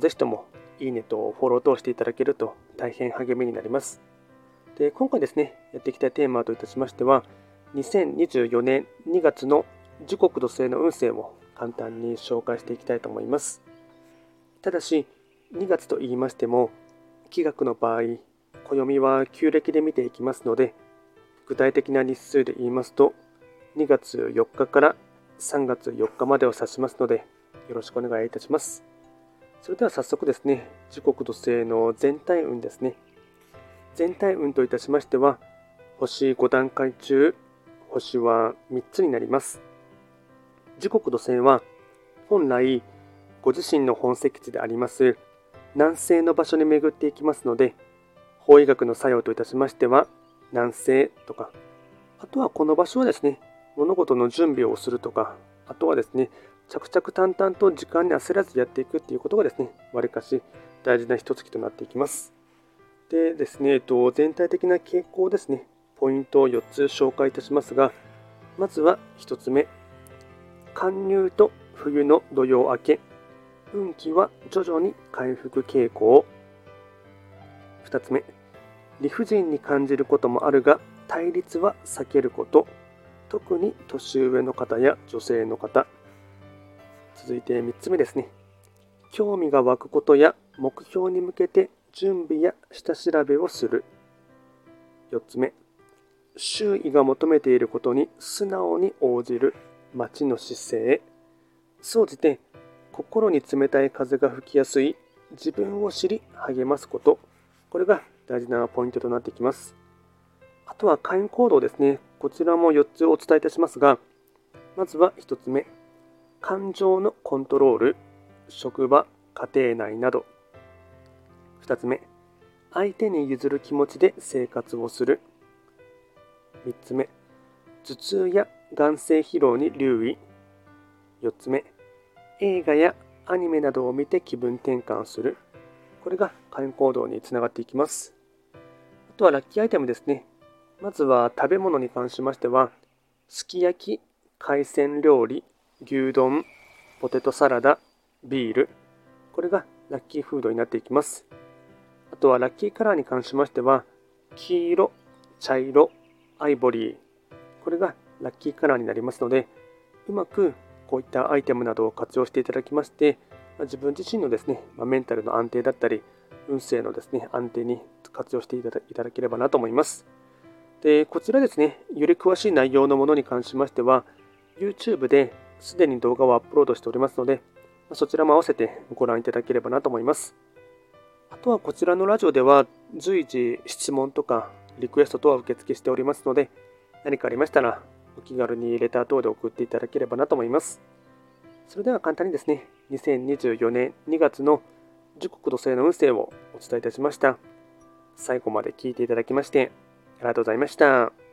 ぜひともいいねとフォローとしていただけると大変励みになります。で今回ですね、やっていきたいテーマといたしましては、2024年2月の時刻土星の運勢を簡単に紹介していきたいと思います。ただし、2月と言いましても、気学の場合、暦は旧暦で見ていきますので、具体的な日数で言いますと、2月4日から3月4日までを指しますので、よろしくお願いいたします。それでは早速ですね、時刻土星の全体運ですね。全体運といたしましては、星5段階中、星は3つになります。時刻土星は、本来、ご自身の本石地であります、南西の場所に巡っていきますので、法医学の作用といたしましては、南西とか、あとはこの場所はですね、物事の準備をするとか、あとはですね、着々淡々と時間に焦らずやっていくっていうことがですね、わりかし大事な一月となっていきます。でですね、えっと、全体的な傾向ですね、ポイントを4つ紹介いたしますが、まずは1つ目、寒入と冬の土曜明け、運気は徐々に回復傾向。2つ目、理不尽に感じることもあるが、対立は避けること。特に年上の方や女性の方。続いて3つ目ですね。興味が湧くことや目標に向けて準備や下調べをする。4つ目。周囲が求めていることに素直に応じる待ちの姿勢。総じて心に冷たい風が吹きやすい自分を知り励ますこと。これが大事なポイントとなってきます。あとは会員行動ですね。こちらも4つお伝えいたしますが、まずは1つ目。感情のコントロール、職場、家庭内など。2つ目。相手に譲る気持ちで生活をする。3つ目。頭痛や眼性疲労に留意。4つ目。映画やアニメなどを見て気分転換する。これが会員行動につながっていきます。あとはラッキーアイテムですね。まずは食べ物に関しましては、すき焼き、海鮮料理、牛丼、ポテトサラダ、ビール。これがラッキーフードになっていきます。あとはラッキーカラーに関しましては、黄色、茶色、アイボリー。これがラッキーカラーになりますので、うまくこういったアイテムなどを活用していただきまして、自分自身のですね、メンタルの安定だったり、運勢のですね、安定に活用していただければなと思います。で、こちらですね、より詳しい内容のものに関しましては、YouTube ですでに動画をアップロードしておりますので、そちらも合わせてご覧いただければなと思います。あとはこちらのラジオでは随時質問とかリクエスト等は受付しておりますので、何かありましたらお気軽にレター等で送っていただければなと思います。それでは簡単にですね、2024年2月の時刻土星の運勢をお伝えいたしました。最後まで聞いていただきましてありがとうございました。